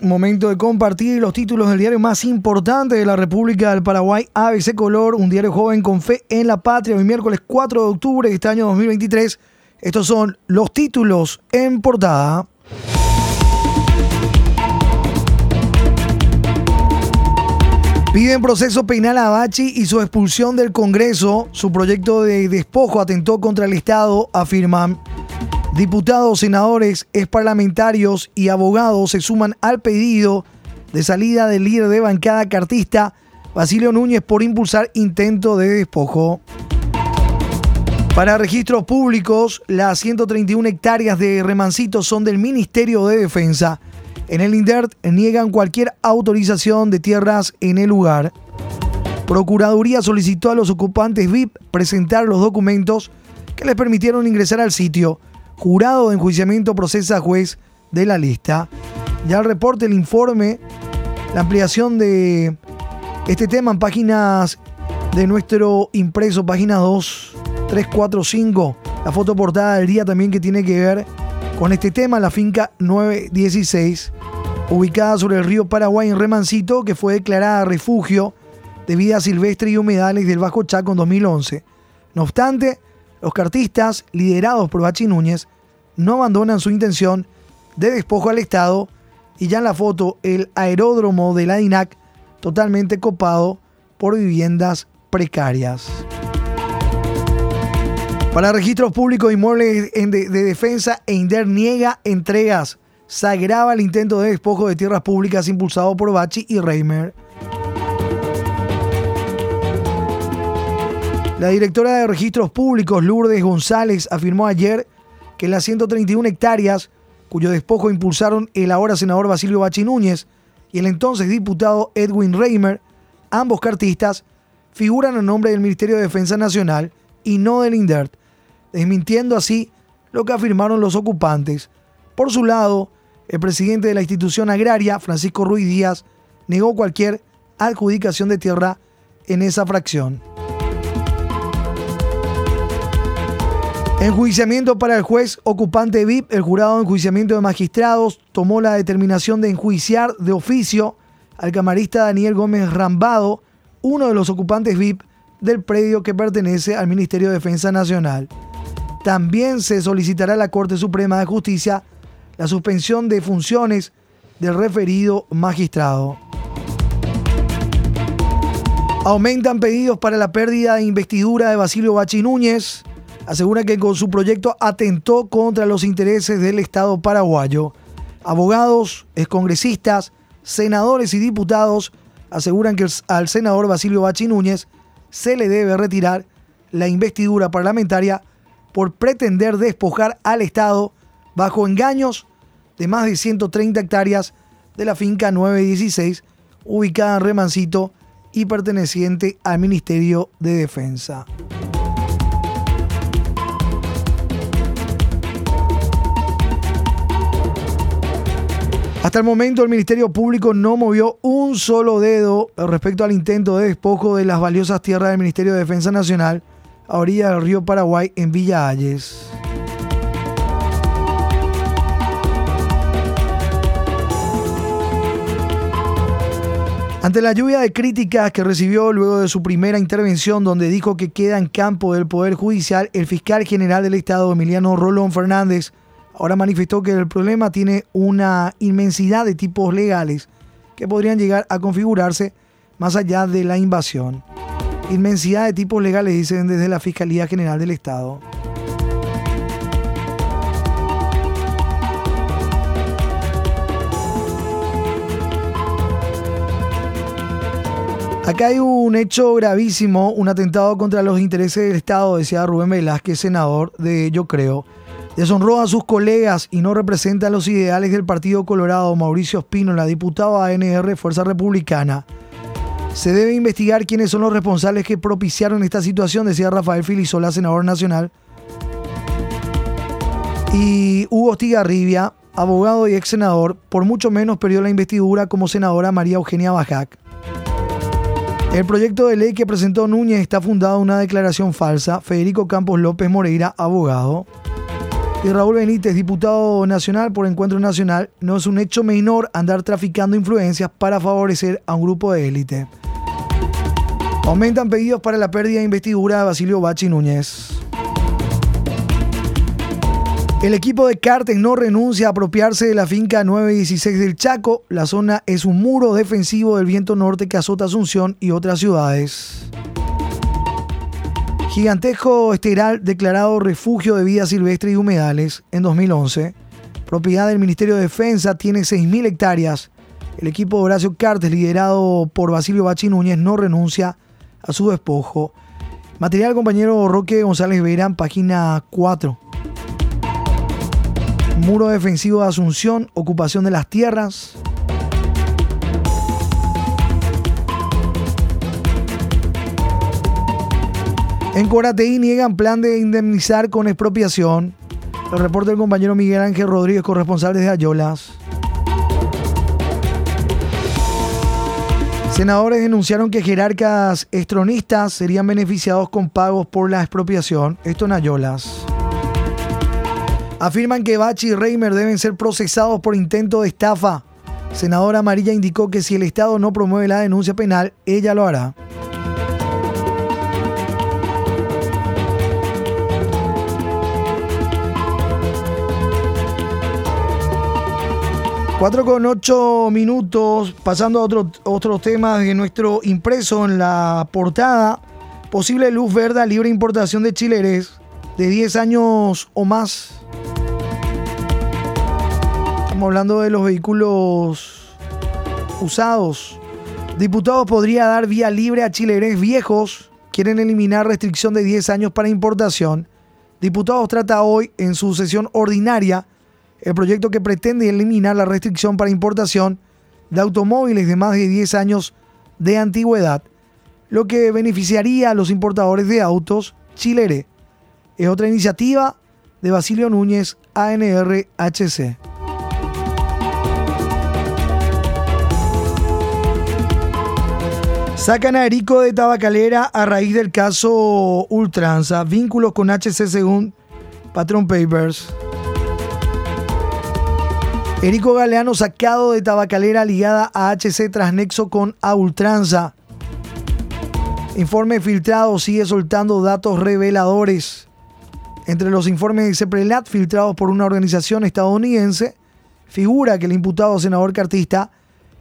Momento de compartir los títulos del diario más importante de la República del Paraguay, ABC Color, un diario joven con fe en la patria, hoy miércoles 4 de octubre de este año 2023. Estos son los títulos en portada. Piden proceso penal a Bachi y su expulsión del Congreso. Su proyecto de despojo atentó contra el Estado, afirman. Diputados, senadores, parlamentarios y abogados se suman al pedido de salida del líder de bancada cartista, Basilio Núñez, por impulsar intento de despojo. Para registros públicos, las 131 hectáreas de Remancito son del Ministerio de Defensa. En el INDERT niegan cualquier autorización de tierras en el lugar. Procuraduría solicitó a los ocupantes VIP presentar los documentos que les permitieron ingresar al sitio. Jurado de enjuiciamiento procesa juez de la lista. Ya el reporte, el informe, la ampliación de este tema en páginas de nuestro impreso, página 2, 3, 4, 5. La foto portada del día también que tiene que ver con este tema, la finca 916, ubicada sobre el río Paraguay en Remancito, que fue declarada refugio de vida silvestre y humedales del Bajo Chaco en 2011. No obstante, los cartistas, liderados por Bachi Núñez, no abandonan su intención de despojo al Estado y ya en la foto el aeródromo de la DINAC totalmente copado por viviendas precarias. Para registros públicos inmuebles de, de defensa, Einder niega entregas. Se el intento de despojo de tierras públicas impulsado por Bachi y Reimer. La directora de Registros Públicos, Lourdes González, afirmó ayer que las 131 hectáreas, cuyo despojo impulsaron el ahora senador Basilio Bachi Núñez y el entonces diputado Edwin Reimer, ambos cartistas, figuran a nombre del Ministerio de Defensa Nacional y no del INDERT, desmintiendo así lo que afirmaron los ocupantes. Por su lado, el presidente de la institución agraria, Francisco Ruiz Díaz, negó cualquier adjudicación de tierra en esa fracción. Enjuiciamiento para el juez ocupante VIP. El jurado de enjuiciamiento de magistrados tomó la determinación de enjuiciar de oficio al camarista Daniel Gómez Rambado, uno de los ocupantes VIP del predio que pertenece al Ministerio de Defensa Nacional. También se solicitará a la Corte Suprema de Justicia la suspensión de funciones del referido magistrado. Aumentan pedidos para la pérdida de investidura de Basilio Bachi Núñez asegura que con su proyecto atentó contra los intereses del Estado paraguayo. Abogados, excongresistas, senadores y diputados aseguran que al senador Basilio Bachi Núñez se le debe retirar la investidura parlamentaria por pretender despojar al Estado bajo engaños de más de 130 hectáreas de la finca 916, ubicada en Remancito y perteneciente al Ministerio de Defensa. Hasta el momento el Ministerio Público no movió un solo dedo respecto al intento de despojo de las valiosas tierras del Ministerio de Defensa Nacional a orilla del río Paraguay en Villa Ayes. Ante la lluvia de críticas que recibió luego de su primera intervención donde dijo que queda en campo del Poder Judicial, el fiscal general del Estado, Emiliano Rolón Fernández, ahora manifestó que el problema tiene una inmensidad de tipos legales que podrían llegar a configurarse más allá de la invasión. Inmensidad de tipos legales, dicen desde la Fiscalía General del Estado. Acá hay un hecho gravísimo, un atentado contra los intereses del Estado, decía Rubén Velázquez, senador de Yo Creo. Deshonró a sus colegas y no representa los ideales del Partido Colorado, Mauricio la diputado ANR Fuerza Republicana. Se debe investigar quiénes son los responsables que propiciaron esta situación, decía Rafael Filisola, senador nacional. Y Hugo Stigarribia, abogado y ex senador, por mucho menos perdió la investidura como senadora María Eugenia Bajac. El proyecto de ley que presentó Núñez está fundado en una declaración falsa. Federico Campos López Moreira, abogado. Y Raúl Benítez, diputado nacional por Encuentro Nacional, no es un hecho menor andar traficando influencias para favorecer a un grupo de élite. Aumentan pedidos para la pérdida de investidura de Basilio Bachi Núñez. El equipo de Cartes no renuncia a apropiarse de la finca 916 del Chaco. La zona es un muro defensivo del viento norte que azota Asunción y otras ciudades. Gigantesco esteral declarado refugio de vida silvestre y humedales en 2011. Propiedad del Ministerio de Defensa, tiene 6.000 hectáreas. El equipo de Horacio Cartes, liderado por Basilio Bachi Núñez, no renuncia a su despojo. Material compañero Roque González Verán, página 4. Muro defensivo de Asunción, ocupación de las tierras. En Corateí niegan plan de indemnizar con expropiación. El reporte del compañero Miguel Ángel Rodríguez, corresponsal de Ayolas. Senadores denunciaron que jerarcas estronistas serían beneficiados con pagos por la expropiación. Esto en Ayolas. Afirman que Bachi y Reimer deben ser procesados por intento de estafa. Senadora Amarilla indicó que si el Estado no promueve la denuncia penal, ella lo hará. Cuatro con ocho minutos, pasando a otro, otros temas de nuestro impreso en la portada. Posible luz verde a libre importación de chileres de 10 años o más Estamos hablando de los vehículos usados. Diputados podría dar vía libre a chileres viejos. Quieren eliminar restricción de 10 años para importación. Diputados trata hoy en su sesión ordinaria el proyecto que pretende eliminar la restricción para importación de automóviles de más de 10 años de antigüedad, lo que beneficiaría a los importadores de autos chilere. Es otra iniciativa de Basilio Núñez, ANRHC. Sacan a Erico de Tabacalera a raíz del caso Ultranza, vínculos con HC según Patron Papers. Erico Galeano sacado de Tabacalera ligada a HC tras nexo con a Ultranza. Informe filtrado sigue soltando datos reveladores. Entre los informes de CEPRELAT filtrados por una organización estadounidense, figura que el imputado senador cartista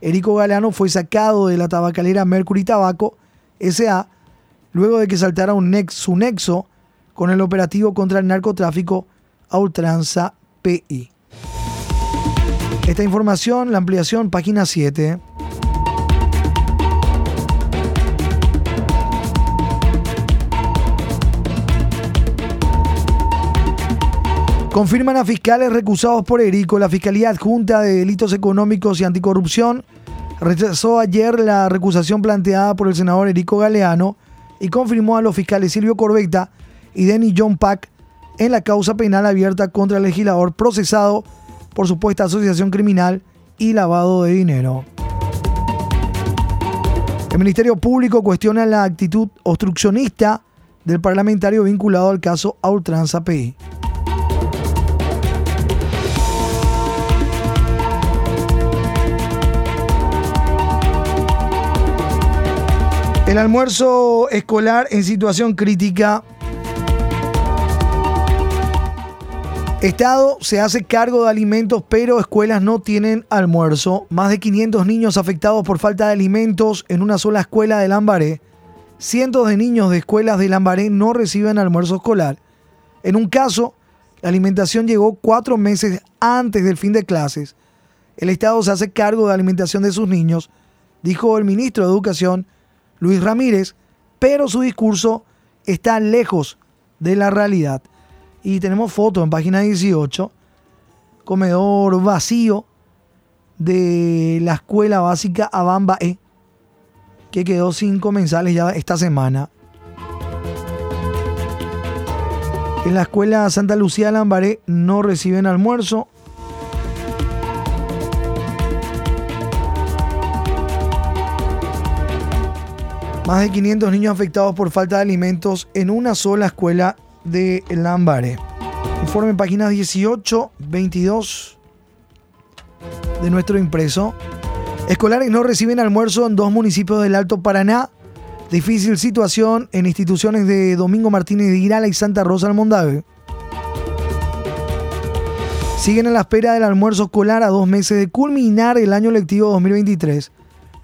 Erico Galeano fue sacado de la tabacalera Mercury Tabaco SA luego de que saltara un su nexo con el operativo contra el narcotráfico a ultranza PI. Esta información, la ampliación, página 7. Confirman a fiscales recusados por Erico. La Fiscalía Adjunta de Delitos Económicos y Anticorrupción rechazó ayer la recusación planteada por el senador Erico Galeano y confirmó a los fiscales Silvio Corbetta y Denny John Pack en la causa penal abierta contra el legislador procesado por supuesta asociación criminal y lavado de dinero. El Ministerio Público cuestiona la actitud obstruccionista del parlamentario vinculado al caso a. El almuerzo escolar en situación crítica. Estado se hace cargo de alimentos, pero escuelas no tienen almuerzo. Más de 500 niños afectados por falta de alimentos en una sola escuela de Lambaré. Cientos de niños de escuelas de Lambaré no reciben almuerzo escolar. En un caso, la alimentación llegó cuatro meses antes del fin de clases. El Estado se hace cargo de alimentación de sus niños, dijo el ministro de Educación, Luis Ramírez, pero su discurso está lejos de la realidad. Y tenemos fotos en página 18, comedor vacío de la escuela básica Abamba E, que quedó sin comensales ya esta semana. En la escuela Santa Lucía Lambaré no reciben almuerzo. Más de 500 niños afectados por falta de alimentos en una sola escuela de Lambaré. Informe páginas 18, 22 de nuestro impreso. Escolares no reciben almuerzo en dos municipios del Alto Paraná. Difícil situación en instituciones de Domingo Martínez de Irala y Santa Rosa del Mondave. Siguen a la espera del almuerzo escolar a dos meses de culminar el año lectivo 2023.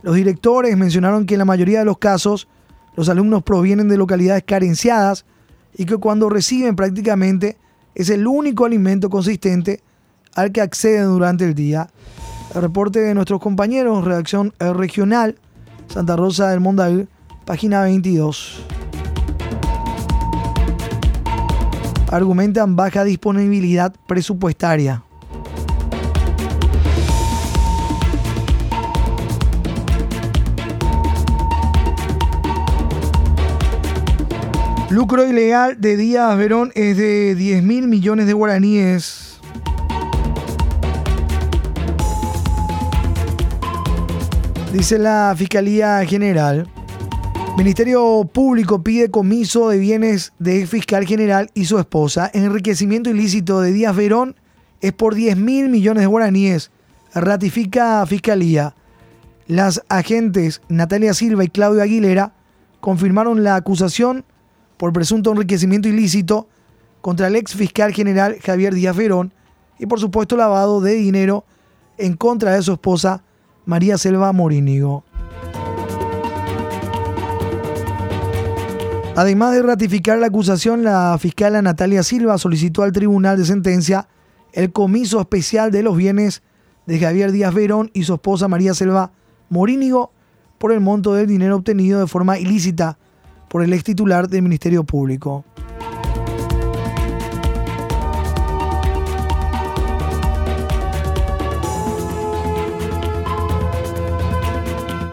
Los directores mencionaron que en la mayoría de los casos los alumnos provienen de localidades carenciadas y que cuando reciben prácticamente es el único alimento consistente al que acceden durante el día. El reporte de nuestros compañeros, redacción regional, Santa Rosa del Mondavil, página 22. Argumentan baja disponibilidad presupuestaria. Lucro ilegal de Díaz Verón es de 10 mil millones de guaraníes. Dice la Fiscalía General. Ministerio Público pide comiso de bienes de fiscal general y su esposa. Enriquecimiento ilícito de Díaz Verón es por 10 mil millones de guaraníes. Ratifica Fiscalía. Las agentes Natalia Silva y Claudio Aguilera confirmaron la acusación por presunto enriquecimiento ilícito contra el ex fiscal general Javier Díaz Verón y por supuesto lavado de dinero en contra de su esposa María Selva Morínigo. Además de ratificar la acusación, la fiscal Natalia Silva solicitó al Tribunal de Sentencia el comiso especial de los bienes de Javier Díaz Verón y su esposa María Selva Morínigo por el monto del dinero obtenido de forma ilícita por el ex titular del Ministerio Público.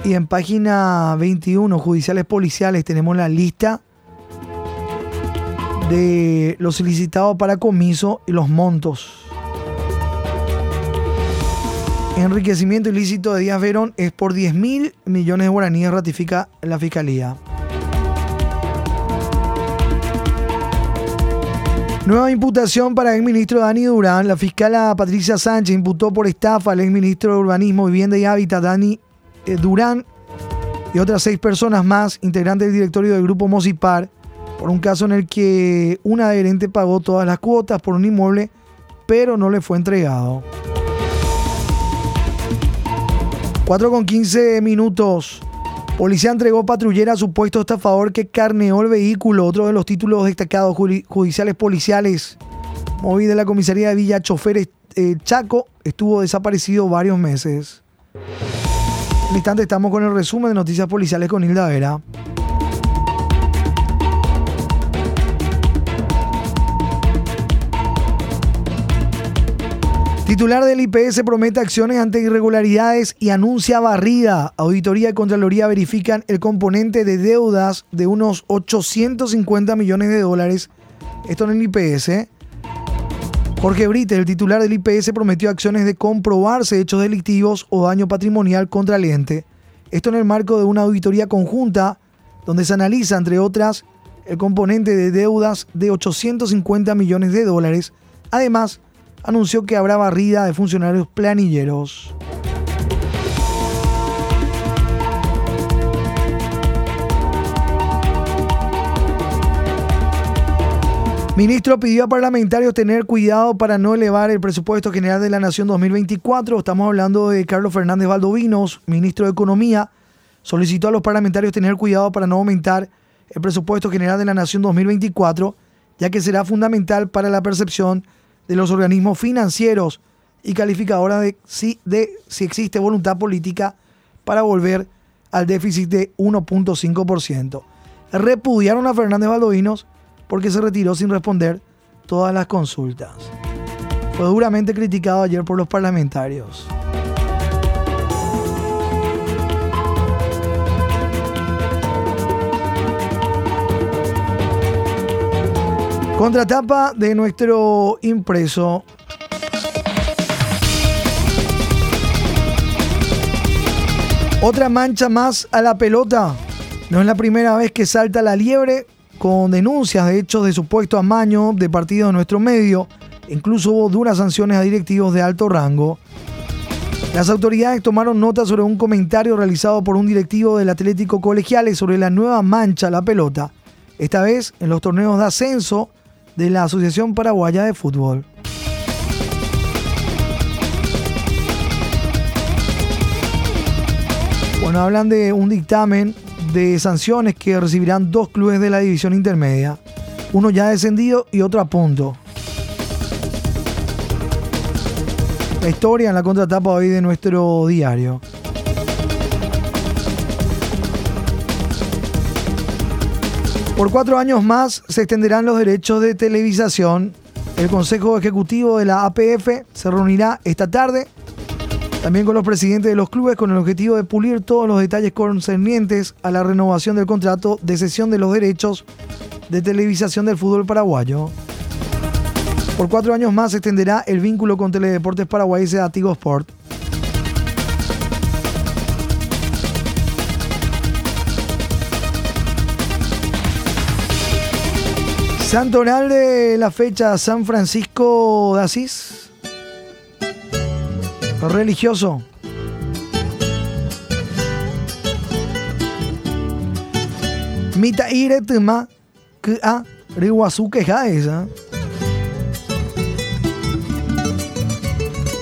Y en página 21, judiciales policiales, tenemos la lista de los solicitados para comiso y los montos. Enriquecimiento ilícito de Díaz Verón es por 10 mil millones de guaraníes, ratifica la Fiscalía. Nueva imputación para el ministro Dani Durán. La fiscala Patricia Sánchez imputó por estafa al exministro de Urbanismo, Vivienda y Hábitat, Dani eh, Durán, y otras seis personas más, integrantes del directorio del grupo Mosipar, por un caso en el que un adherente pagó todas las cuotas por un inmueble, pero no le fue entregado. 4 con 15 minutos. Policía entregó patrullera a supuesto estafador que carneó el vehículo. Otro de los títulos destacados judiciales policiales. Móvil de la comisaría de Villa Choferes eh, Chaco estuvo desaparecido varios meses. En instante estamos con el resumen de noticias policiales con Hilda Vera. Titular del IPS promete acciones ante irregularidades y anuncia barrida. Auditoría y Contraloría verifican el componente de deudas de unos 850 millones de dólares. Esto en el IPS. Jorge Brite, el titular del IPS, prometió acciones de comprobarse hechos delictivos o daño patrimonial contra el ente. Esto en el marco de una auditoría conjunta donde se analiza, entre otras, el componente de deudas de 850 millones de dólares. Además, anunció que habrá barrida de funcionarios planilleros. Ministro pidió a parlamentarios tener cuidado para no elevar el presupuesto general de la Nación 2024. Estamos hablando de Carlos Fernández Valdovinos, ministro de Economía. Solicitó a los parlamentarios tener cuidado para no aumentar el presupuesto general de la Nación 2024, ya que será fundamental para la percepción los organismos financieros y calificadoras de si, de si existe voluntad política para volver al déficit de 1.5%. Repudiaron a Fernández Valdovinos porque se retiró sin responder todas las consultas. Fue duramente criticado ayer por los parlamentarios. Contratapa de nuestro impreso. Otra mancha más a la pelota. No es la primera vez que salta la liebre con denuncias de hechos de supuesto amaño de partido de nuestro medio. Incluso hubo duras sanciones a directivos de alto rango. Las autoridades tomaron nota sobre un comentario realizado por un directivo del Atlético Colegiales sobre la nueva mancha a la pelota, esta vez en los torneos de ascenso de la Asociación Paraguaya de Fútbol. Bueno, hablan de un dictamen de sanciones que recibirán dos clubes de la división intermedia, uno ya descendido y otro a punto. La historia en la contratapa hoy de nuestro diario. Por cuatro años más se extenderán los derechos de televisación. El Consejo Ejecutivo de la APF se reunirá esta tarde también con los presidentes de los clubes con el objetivo de pulir todos los detalles concernientes a la renovación del contrato de cesión de los derechos de televisación del fútbol paraguayo. Por cuatro años más se extenderá el vínculo con Teledeportes Paraguay a Tigo Sport. Santoral de la fecha San Francisco de Asís religioso. Mita ire tuma que a riwasu que esa.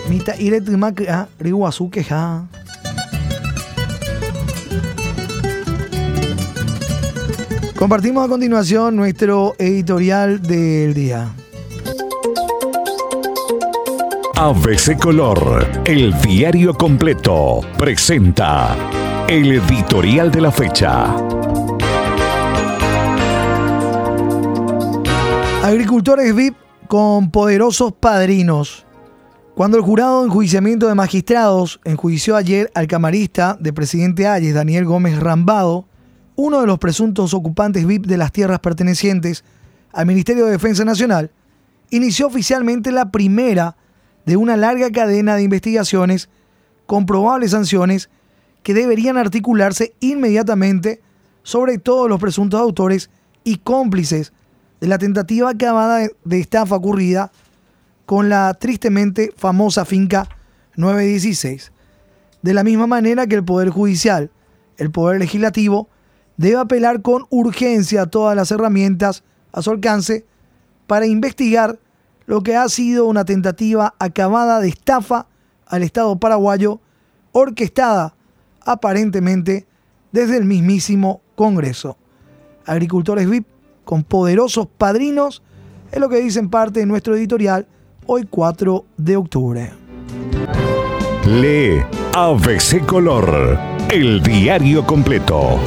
Mita ire tuma que a riwasu que Compartimos a continuación nuestro editorial del día. ABC Color, el diario completo, presenta el editorial de la fecha. Agricultores VIP con poderosos padrinos. Cuando el jurado de enjuiciamiento de magistrados enjuició ayer al camarista de presidente Ayes, Daniel Gómez Rambado, uno de los presuntos ocupantes VIP de las tierras pertenecientes al Ministerio de Defensa Nacional, inició oficialmente la primera de una larga cadena de investigaciones con probables sanciones que deberían articularse inmediatamente sobre todos los presuntos autores y cómplices de la tentativa acabada de estafa ocurrida con la tristemente famosa finca 916. De la misma manera que el Poder Judicial, el Poder Legislativo, debe apelar con urgencia a todas las herramientas a su alcance para investigar lo que ha sido una tentativa acabada de estafa al Estado paraguayo, orquestada aparentemente desde el mismísimo Congreso. Agricultores VIP con poderosos padrinos es lo que dice en parte de nuestro editorial hoy 4 de octubre. Lee ABC Color, el diario completo.